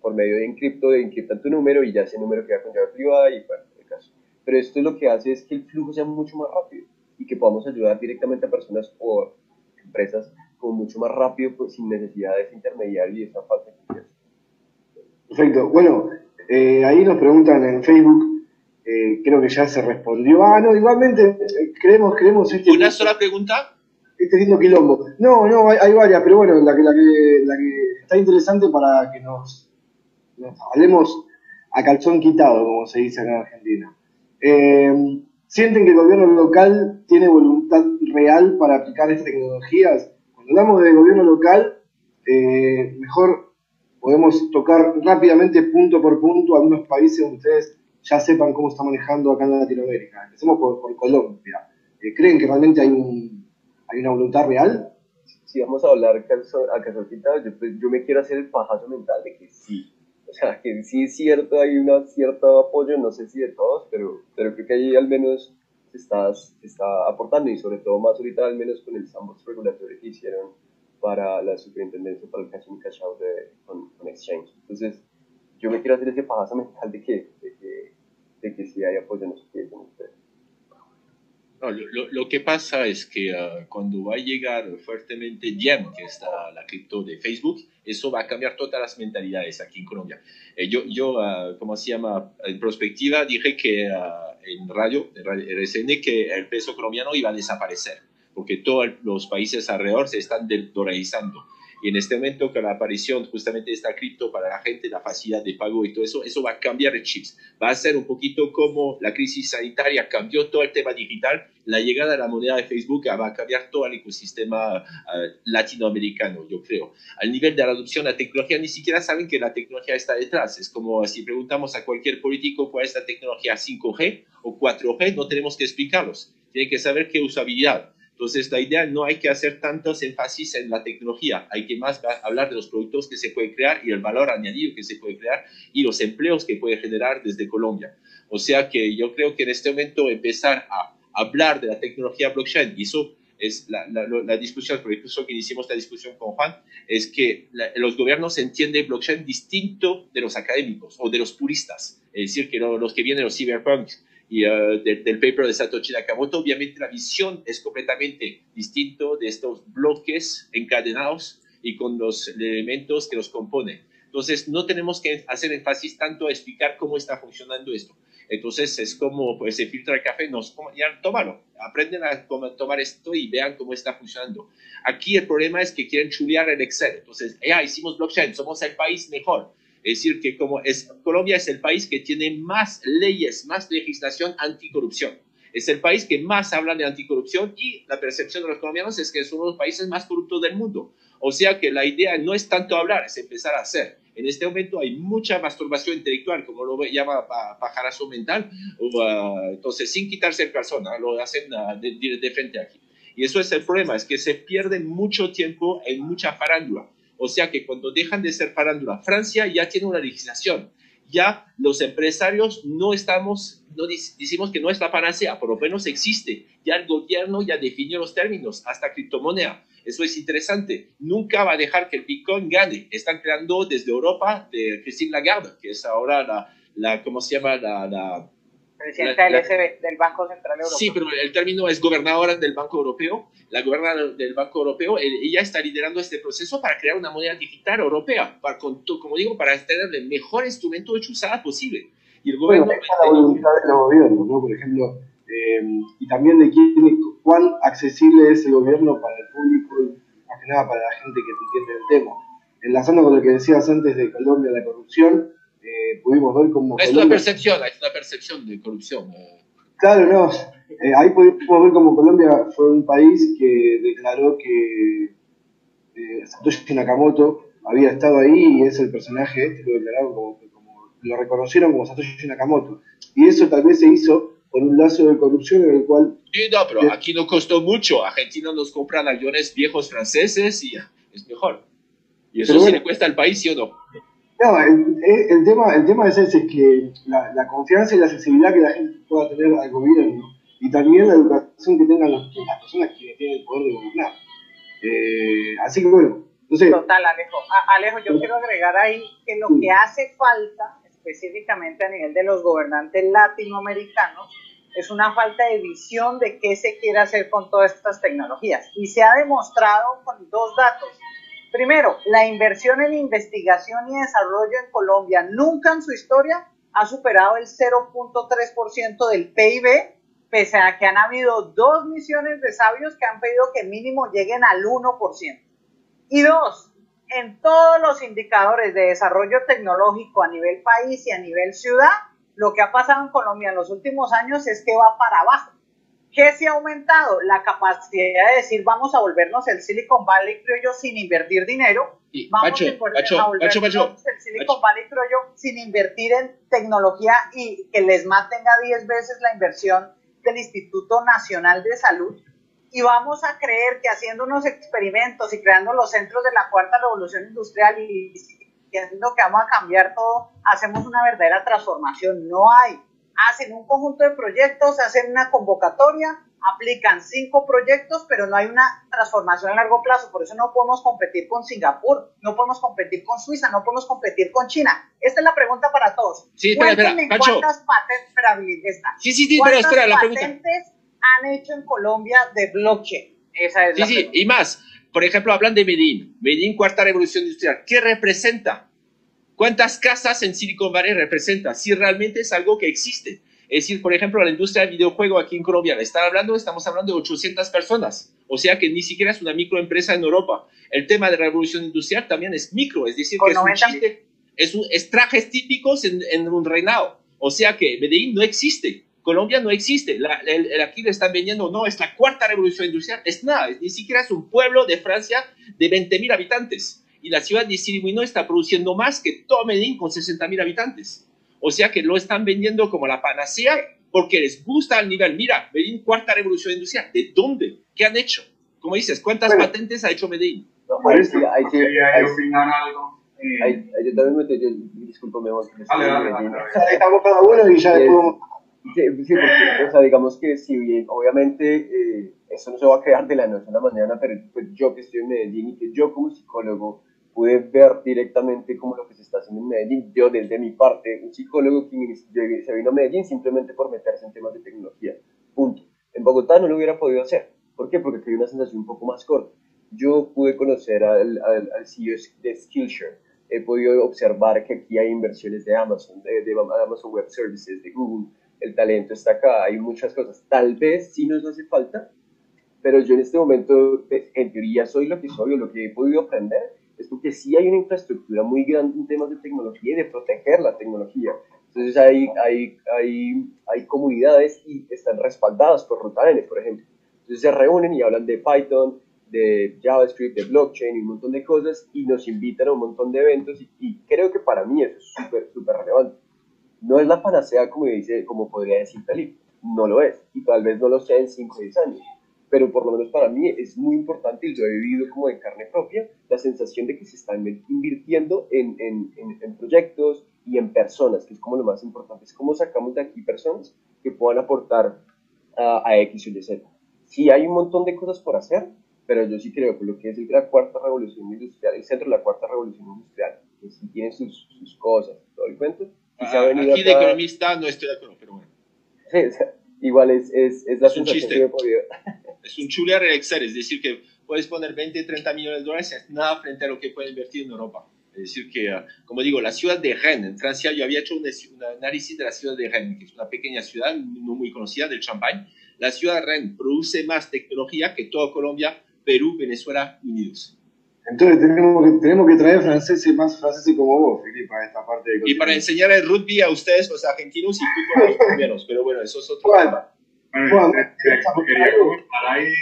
por medio de encripto, encriptan tu número y ya ese número queda con llave privada y bueno, el caso. Pero esto lo que hace es que el flujo sea mucho más rápido y que podamos ayudar directamente a personas o empresas como mucho más rápido pues, sin necesidad de ese intermediario y esa falta de confianza. Perfecto. Bueno, eh, ahí nos preguntan en Facebook eh, creo que ya se respondió. Ah, no, igualmente eh, creemos, creemos este ¿Una sola pregunta? este lindo quilombo. No, no, hay, varias, pero bueno, la que, la, que, la que está interesante para que nos, nos hablemos a calzón quitado, como se dice acá en Argentina. Eh, ¿Sienten que el gobierno local tiene voluntad real para aplicar estas tecnologías? Cuando hablamos de gobierno local, eh, mejor podemos tocar rápidamente punto por punto algunos países donde ustedes ya sepan cómo está manejando acá en Latinoamérica. Empecemos por, Colombia. Eh, ¿Creen que realmente hay, un, hay una voluntad real? Si vamos a hablar a calzón quitado, yo, pues, yo me quiero hacer el pajazo mental de que sí o sea, que sí es cierto, hay un cierto apoyo, no sé si de todos, pero, pero creo que ahí al menos se está, está aportando y sobre todo más ahorita al menos con el sandbox regulatorio que hicieron para la superintendencia para el cash in cash out de, con, Exchange. Entonces, yo me quiero hacer ese paso mental de que, de de que si hay apoyo, qué con ustedes. No, lo, lo, que pasa es que uh, cuando va a llegar fuertemente Diem, que es la, cripto de Facebook, eso va a cambiar todas las mentalidades aquí en Colombia. Eh, yo, yo uh, ¿cómo se llama? En perspectiva, dije que uh, en radio, en radio que el peso colombiano iba a desaparecer, porque todos los países alrededor se están dolarizando. Y en este momento, con la aparición justamente de esta cripto para la gente, la facilidad de pago y todo eso, eso va a cambiar el chips. Va a ser un poquito como la crisis sanitaria cambió todo el tema digital, la llegada de la moneda de Facebook va a cambiar todo el ecosistema eh, latinoamericano, yo creo. Al nivel de la adopción de la tecnología, ni siquiera saben que la tecnología está detrás. Es como si preguntamos a cualquier político cuál es la tecnología 5G o 4G, no tenemos que explicarlos. Tienen que saber qué usabilidad entonces, la idea no hay que hacer tantos énfasis en la tecnología, hay que más hablar de los productos que se pueden crear y el valor añadido que se puede crear y los empleos que puede generar desde Colombia. O sea que yo creo que en este momento empezar a hablar de la tecnología blockchain, y eso es la, la, discusión, por eso que hicimos la discusión con Juan, es que los gobiernos entienden blockchain distinto de los académicos o de los puristas. Es decir, que los que vienen los cyberpunks y uh, del paper de Satoshi Nakamoto, obviamente la visión es completamente distinto de estos bloques encadenados y con los elementos que los componen. Entonces, no tenemos que hacer énfasis tanto a explicar cómo está funcionando esto. Entonces, es como pues, se filtra el café, nos, ya tómalo, aprenden a tomar esto y vean cómo está funcionando. Aquí el problema es que quieren chulear el Excel. Entonces, ya hicimos blockchain, somos el país mejor. Es decir, que como es, Colombia es el país que tiene más leyes, más legislación anticorrupción. Es el país que más habla de anticorrupción y la percepción de los colombianos es que son los países más corruptos del mundo. O sea que la idea no es tanto hablar, es empezar a hacer. En este momento hay mucha masturbación intelectual, como lo llama pajarazo mental, ah, entonces sin quitarse el calzón, lo hacen ah, de, de frente aquí. Y eso es el problema, es que se pierde mucho tiempo en mucha farándula. O sea que cuando dejan de ser farándula, Francia ya tiene una legislación. Ya los empresarios no estamos, no decimos que no es la panacea, por lo menos existe. Ya el gobierno ya definió los términos, hasta criptomoneda. Eso es interesante. Nunca va a dejar que el Bitcoin gane. Están creando desde Europa de Christine Lagarde, que es ahora la, la ¿cómo se llama? la presidenta del, del Banco Central Europeo. Sí, pero el término es gobernadora del Banco Europeo. La gobernadora del Banco Europeo, ella está liderando este proceso para crear una moneda digital europea, para, como digo, para tener el mejor instrumento de usada posible. Y el gobierno... Bueno, la voluntad de los gobiernos, ¿no? Por ejemplo, eh, y también de quién, cuán accesible es el gobierno para el público y más que nada para la gente que entiende el tema. Enlazando con lo que decías antes de Colombia, la corrupción, eh, pudimos ver como... Es una percepción, es una percepción de corrupción. Claro, no. Eh, ahí pudimos ver como Colombia fue un país que declaró que eh, Satoshi Nakamoto había estado ahí y es el personaje este, lo declararon como, lo reconocieron como Satoshi Nakamoto. Y eso tal vez se hizo por un lazo de corrupción en el cual... Sí, no, pero aquí no costó mucho. Argentina nos compran aviones viejos franceses y es mejor. ¿Y eso sí le cuesta al país, sí o no? No, el, tema, el tema es ese, es que la, confianza y la accesibilidad que la gente pueda tener al gobierno y también la educación que tengan las, personas que tienen el poder de gobernar. Eh, así que bueno, no sé. Total, Alejo. Alejo, yo quiero agregar ahí que lo que hace falta, específicamente a nivel de los gobernantes latinoamericanos, es una falta de visión de qué se quiere hacer con todas estas tecnologías. Y se ha demostrado con dos datos Primero, la inversión en investigación y desarrollo en Colombia nunca en su historia ha superado el 0.3% del PIB pese a que han habido dos misiones de sabios que han pedido que mínimo lleguen al 1%. Y dos, en todos los indicadores de desarrollo tecnológico a nivel país y a nivel ciudad, lo que ha pasado en Colombia en los últimos años es que va para abajo. ¿Qué se ha aumentado? La capacidad de decir vamos a volvernos el Silicon Valley criollo sin invertir dinero. vamos a, volvernos el Silicon Valley criollo sin invertir en tecnología y que les tenga 10 veces la inversión del Instituto Nacional de Salud. Y vamos a creer que haciendo unos experimentos y creando los centros de la cuarta revolución industrial y, y haciendo que vamos a cambiar todo, hacemos una verdadera transformación. No hay hacen un conjunto de proyectos, hacen una convocatoria, aplican cinco proyectos, pero no hay una transformación a largo plazo. Por eso no podemos competir con Singapur, no podemos competir con Suiza, no podemos competir con China. Esta es la pregunta para todos. Sí, espera, espera, ¿Cuántas patentes, Sí, sí, sí, pero espera, la pregunta. patentes han hecho en Colombia de blockchain? Esa es sí, sí, y más. Por ejemplo, hablan de Medellín. Medellín, cuarta revolución industrial. ¿Qué representa? ¿Cuántas casas en Silicon Valley representa? Si realmente es algo que existe. Es decir, por ejemplo, la industria del videojuego aquí en Colombia, están hablando, estamos hablando de 800 personas. O sea que ni siquiera es una microempresa en Europa. El tema de la revolución industrial también es micro, es decir, que es un chiste, es, un, trajes típicos en, un reinado. O sea que Medellín no existe. Colombia no existe. aquí le están vendiendo, no, es la cuarta revolución industrial. Es nada, ni siquiera es un pueblo de Francia de 20.000 habitantes y la ciudad de Sirimuino está produciendo más que todo Medellín con 60 mil habitantes. O sea que lo están vendiendo como la panacea porque les gusta el nivel. Mira, Medellín, cuarta revolución industrial. ¿De dónde? ¿Qué han hecho? Como dices, ¿cuántas patentes ha hecho Medellín? No, hay, sí, hay, que hay, opinar algo. Eh, yo también me yo, disculpo, me voy a Estamos cada uno y ya después Sí, sí, porque, o sea, digamos que si bien, obviamente, eh, eso no se va a quedar de la noche a la mañana, pero pues, yo que estoy en Medellín y que yo como psicólogo pude ver directamente como lo que se está haciendo en Medellín. Yo, desde mi parte, un psicólogo que se vino a Medellín simplemente por meterse en temas de tecnología. Punto. En Bogotá no lo hubiera podido hacer. ¿Por qué? Porque hay una sensación un poco más corta. Yo pude conocer al, al, al CEO de Skillshare. He podido observar que aquí hay inversiones de Amazon, de, de Amazon Web Services, de Google. El talento está acá, hay muchas cosas. Tal vez sí nos hace falta, pero yo en este momento, en teoría, soy lo que soy o lo que he podido aprender es porque sí hay una infraestructura muy grande en temas de tecnología y de proteger la tecnología. Entonces hay, hay, hay, hay comunidades y están respaldadas por RotaN, por ejemplo. Entonces se reúnen y hablan de Python, de JavaScript, de blockchain y un montón de cosas y nos invitan a un montón de eventos y, creo que para mí eso es súper, súper relevante. No es la panacea como, dice, como podría decir Felipe, no lo es y tal vez no lo sea en 5 o 10 años, pero por lo menos para mí es muy importante y yo he vivido como de carne propia la sensación de que se están invirtiendo en, en, en, proyectos y en personas, que es como lo más importante, es cómo sacamos de aquí personas que puedan aportar a, a X o Y Z. Sí hay un montón de cosas por hacer, pero yo sí creo que lo que es la cuarta revolución industrial, el centro de la cuarta revolución industrial, que sí tiene sus, sus cosas, todo el cuento. Y se ha ah, venido aquí de economista no estoy de acuerdo, pero bueno. igual es, es, es la es un chiste. Es un chulear el Excel, es decir, que puedes poner 20, 30 millones de dólares, es nada frente a lo que puede invertir en Europa. Es decir, que, ah, como digo, la ciudad de Rennes, en Francia, yo había hecho un, análisis de la ciudad de Rennes, que es una pequeña ciudad no muy conocida del Champagne. La ciudad de Rennes produce más tecnología que toda Colombia, Perú, Venezuela unidos. Entonces tenemos que, tenemos que traer franceses más franceses como vos, Filipe, a esta parte de Y para enseñar el rugby a ustedes, los argentinos, y tú los colombianos. Pero bueno, eso es otro tema. Bueno, quería comentar ahí,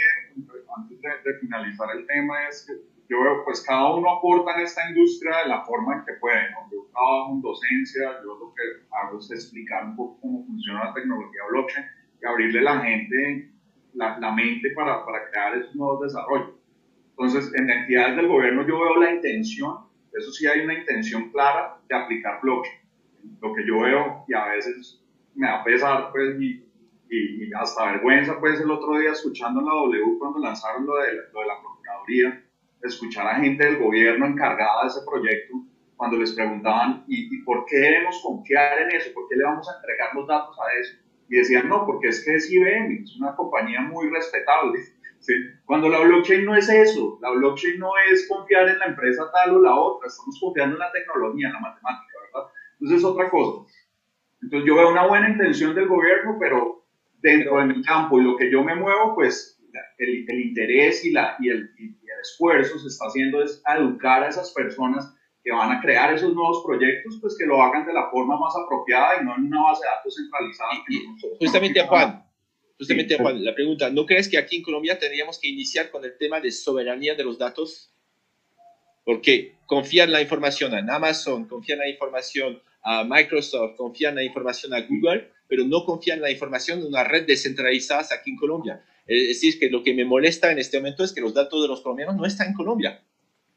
antes de, finalizar el tema, es que yo veo, pues cada uno aporta en esta industria de la forma en que puede, ¿no? Yo trabajo en docencia, yo lo que hago es explicar un poco cómo funciona la tecnología blockchain y abrirle la gente la, la mente para, para crear esos nuevos desarrollos. Entonces, en entidades del gobierno yo veo la intención, eso sí hay una intención clara de aplicar blockchain. Lo que yo veo, y a veces me da pesar, pues, y y, hasta vergüenza, pues el otro día escuchando en la W cuando lanzaron lo de, lo de la Procuraduría, escuchar a gente del gobierno encargada de ese proyecto, cuando les preguntaban, ¿y, ¿y, por qué debemos confiar en eso? ¿Por qué le vamos a entregar los datos a eso? Y decían, no, porque es que es IBM, es una compañía muy respetable. ¿sí? Cuando la blockchain no es eso, la blockchain no es confiar en la empresa tal o la otra, estamos confiando en la tecnología, en la matemática, ¿verdad? Entonces es otra cosa. Entonces yo veo una buena intención del gobierno, pero dentro de mi campo y lo que yo me muevo, pues el, el interés y, la, y, el, y el esfuerzo se está haciendo es educar a esas personas que van a crear esos nuevos proyectos, pues que lo hagan de la forma más apropiada y no en una base de datos centralizada. justamente, Juan, justamente, Juan, la pregunta, ¿no crees que aquí en Colombia tendríamos que iniciar con el tema de soberanía de los datos? Porque confían la información en Amazon, confían la información a Microsoft, confían la información a Google, pero no confían la información en una red descentralizada aquí en Colombia. Es decir, que lo que me molesta en este momento es que los datos de los colombianos no están en Colombia.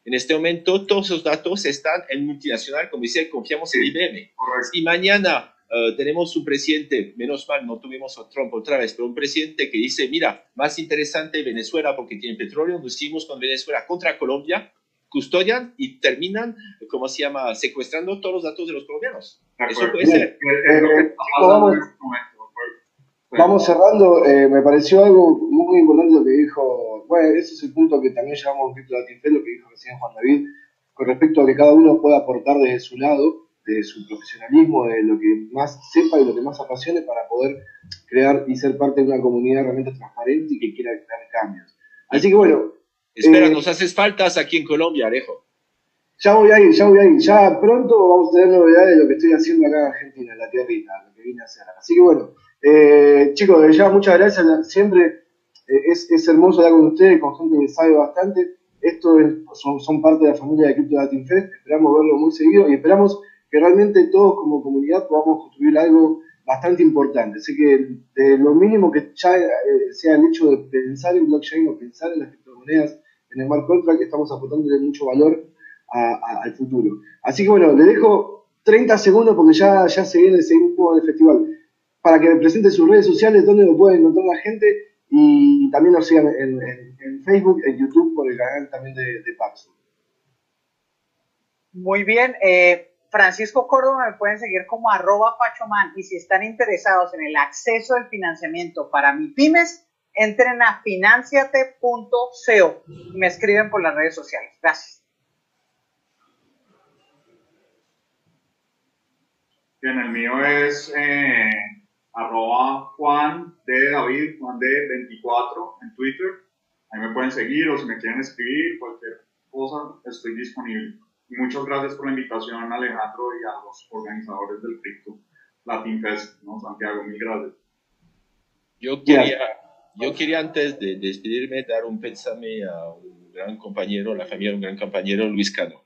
En este momento todos esos datos están en multinacional, como dice, confiamos en IBM. Y mañana uh, tenemos un presidente, menos mal no tuvimos a Trump otra vez, pero un presidente que dice, mira, más interesante Venezuela porque tiene petróleo, nos hicimos con Venezuela contra Colombia, custodian y terminan, ¿cómo se llama?, secuestrando todos los datos de los colombianos. Eso puede ser. Vamos cerrando, eh, me pareció algo muy importante lo que dijo, bueno, ese es el punto que también llevamos un poquito de lo que dijo recién Juan David, con respecto a que cada uno pueda aportar desde su lado, de su profesionalismo, de lo que más sepa y lo que más apasione para poder crear y ser parte de una comunidad realmente transparente y que quiera crear cambios. Así que bueno. Espera, eh, nos haces faltas aquí en Colombia, Alejo. Ya voy a ir, ya voy a ir. Ya pronto vamos a tener novedades de lo que estoy haciendo acá en Argentina, en la tierrita, lo que vine a hacer. Así que bueno, eh, chicos, ya muchas gracias. Siempre eh, es, es, hermoso hablar con ustedes, con gente que sabe bastante. Esto son, son, parte de la familia de Crypto Latin Fest. Esperamos verlo muy seguido y esperamos que realmente todos como comunidad podamos construir algo bastante importante. Así que lo mínimo que ya eh, sea el hecho de pensar en blockchain o pensar en las criptomonedas, en el smart contract, estamos aportándole mucho valor al futuro. Así que bueno, le dejo 30 segundos porque ya, ya se viene el segundo del festival para que presente sus redes sociales, donde lo puede encontrar la gente y también nos sigan en, Facebook, en YouTube, por el canal también de, de Paxo. Muy bien, eh, Francisco Córdoba me pueden seguir como arroba Pachoman y si están interesados en el acceso al financiamiento para mi pymes, entren a financiate.co y me escriben por las redes sociales. Gracias. Bien, el mío es eh, arroba Juan de David, Juan de 24 en Twitter. Ahí me pueden seguir o si me quieren escribir, cualquier cosa, estoy disponible. Muchas gracias por la invitación, Alejandro, y a los organizadores del Crypto Latin Fest, ¿no? Santiago, mil gracias. Yo quería, yo quería antes de despedirme dar un pésame a un gran compañero, la familia de un gran compañero, Luis Cano.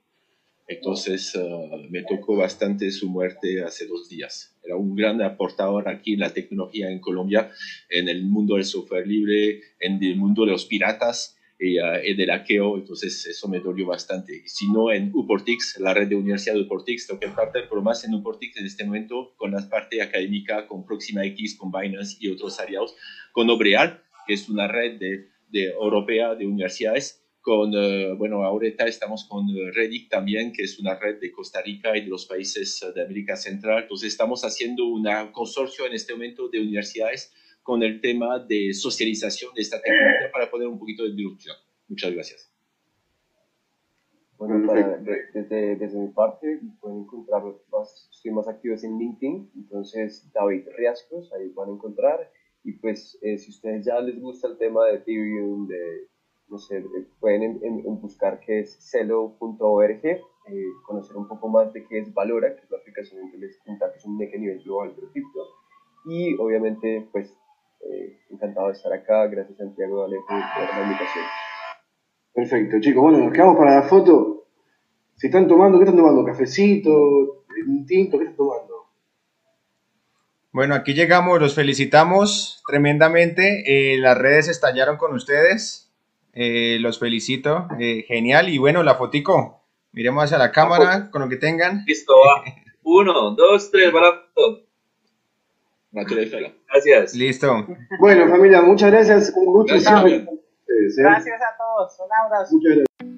Entonces uh, me tocó bastante su muerte hace dos días. Era un gran aportador aquí en la tecnología en Colombia, en el mundo del software libre, en el mundo de los piratas y, uh, del hackeo. Entonces eso me dolió bastante. Si no en Uportix, la red de universidad de Uportix, tengo que parte, pero más en Uportix en este momento con la parte académica, con Proxima X, con Binance y otros aliados, con Obreal, que es una red de, de europea de universidades con, eh, bueno, ahorita estamos con eh, Redic también, que es una red de Costa Rica y de los países eh, de América Central. Entonces estamos haciendo un consorcio en este momento de universidades con el tema de socialización de esta tecnología para poner un poquito de disrupción. Muchas gracias. Bueno, desde, desde, mi parte pueden encontrar, más, estoy más activo en LinkedIn, entonces David Riascos, ahí van a encontrar. Y pues si ustedes ya les gusta el tema de Ethereum, de no sé, eh, pueden buscar qué es celo.org, eh, conocer un poco más de qué es Valora, que es la aplicación que les cuenta que es un NEC a nivel global de cripto. Y obviamente, pues, eh, encantado de estar acá. Gracias, Santiago Alejo, por la invitación. Perfecto, chicos. Bueno, nos quedamos para la foto. Si están tomando, ¿qué están tomando? ¿Cafecito? ¿Un tinto? ¿Qué están tomando? Bueno, aquí llegamos, los felicitamos tremendamente. las redes estallaron con ustedes. Eh, los felicito. Eh, genial. Y bueno, la fotico. Miremos hacia la cámara con lo que tengan. Listo, va. Uno, dos, tres, para la foto. Gracias. Listo. Bueno, familia, muchas gracias. Un gusto. Gracias, gracias a todos. Un abrazo. Muchas gracias.